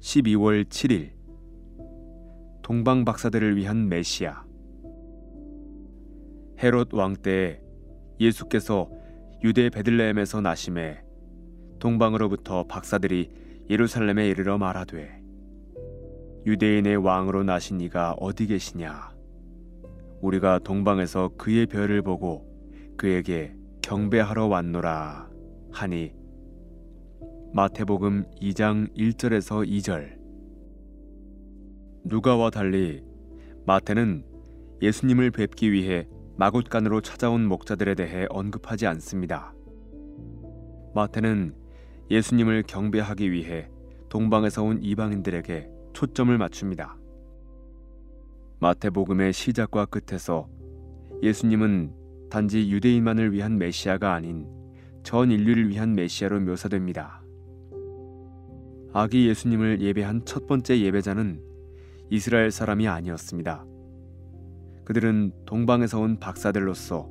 12월 7일. 동방 박사들을 위한 메시아. 헤롯 왕 때에 예수께서 유대 베들레헴에서 나심에 동방으로부터 박사들이 예루살렘에 이르러 말하되 유대인의 왕으로 나신 이가 어디 계시냐? 우리가 동방에서 그의 별을 보고 그에게 경배하러 왔노라 하니 마태복음 2장 1절에서 2절 누가와 달리 마태는 예수님을 뵙기 위해 마굿간으로 찾아온 목자들에 대해 언급하지 않습니다. 마태는 예수님을 경배하기 위해 동방에서 온 이방인들에게 초점을 맞춥니다. 마태복음의 시작과 끝에서 예수님은 단지 유대인만을 위한 메시아가 아닌 전 인류를 위한 메시아로 묘사됩니다. 아기 예수님을 예배한 첫 번째 예배자는 이스라엘 사람이 아니었습니다. 그들은 동방에서 온 박사들로서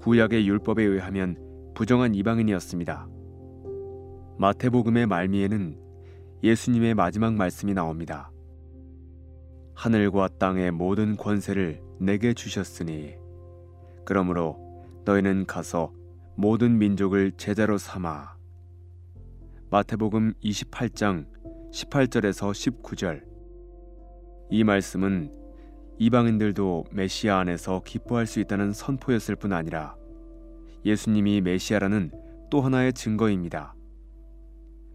구약의 율법에 의하면 부정한 이방인이었습니다. 마태복음의 말미에는 예수님의 마지막 말씀이 나옵니다. 하늘과 땅의 모든 권세를 내게 주셨으니 그러므로 너희는 가서 모든 민족을 제자로 삼아 마태복음 28장 18절에서 19절 이 말씀은 이방인들도 메시아 안에서 기뻐할 수 있다는 선포였을 뿐 아니라 예수님이 메시아라는 또 하나의 증거입니다.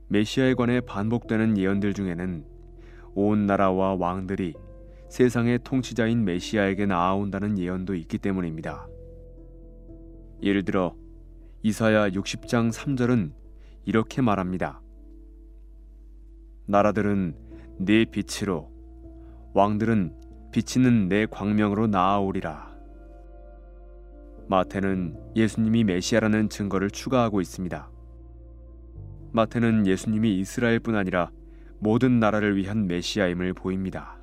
메시아에 관해 반복되는 예언들 중에는 온 나라와 왕들이 세상의 통치자인 메시아에게 나아온다는 예언도 있기 때문입니다. 예를 들어 이사야 60장 3절은 이렇게 말합니다. 나라들은 네 빛으로 왕들은 비치는 내 광명으로 나아오리라. 마태는 예수님이 메시아라는 증거를 추가하고 있습니다. 마태는 예수님이 이스라엘뿐 아니라 모든 나라를 위한 메시아임을 보입니다.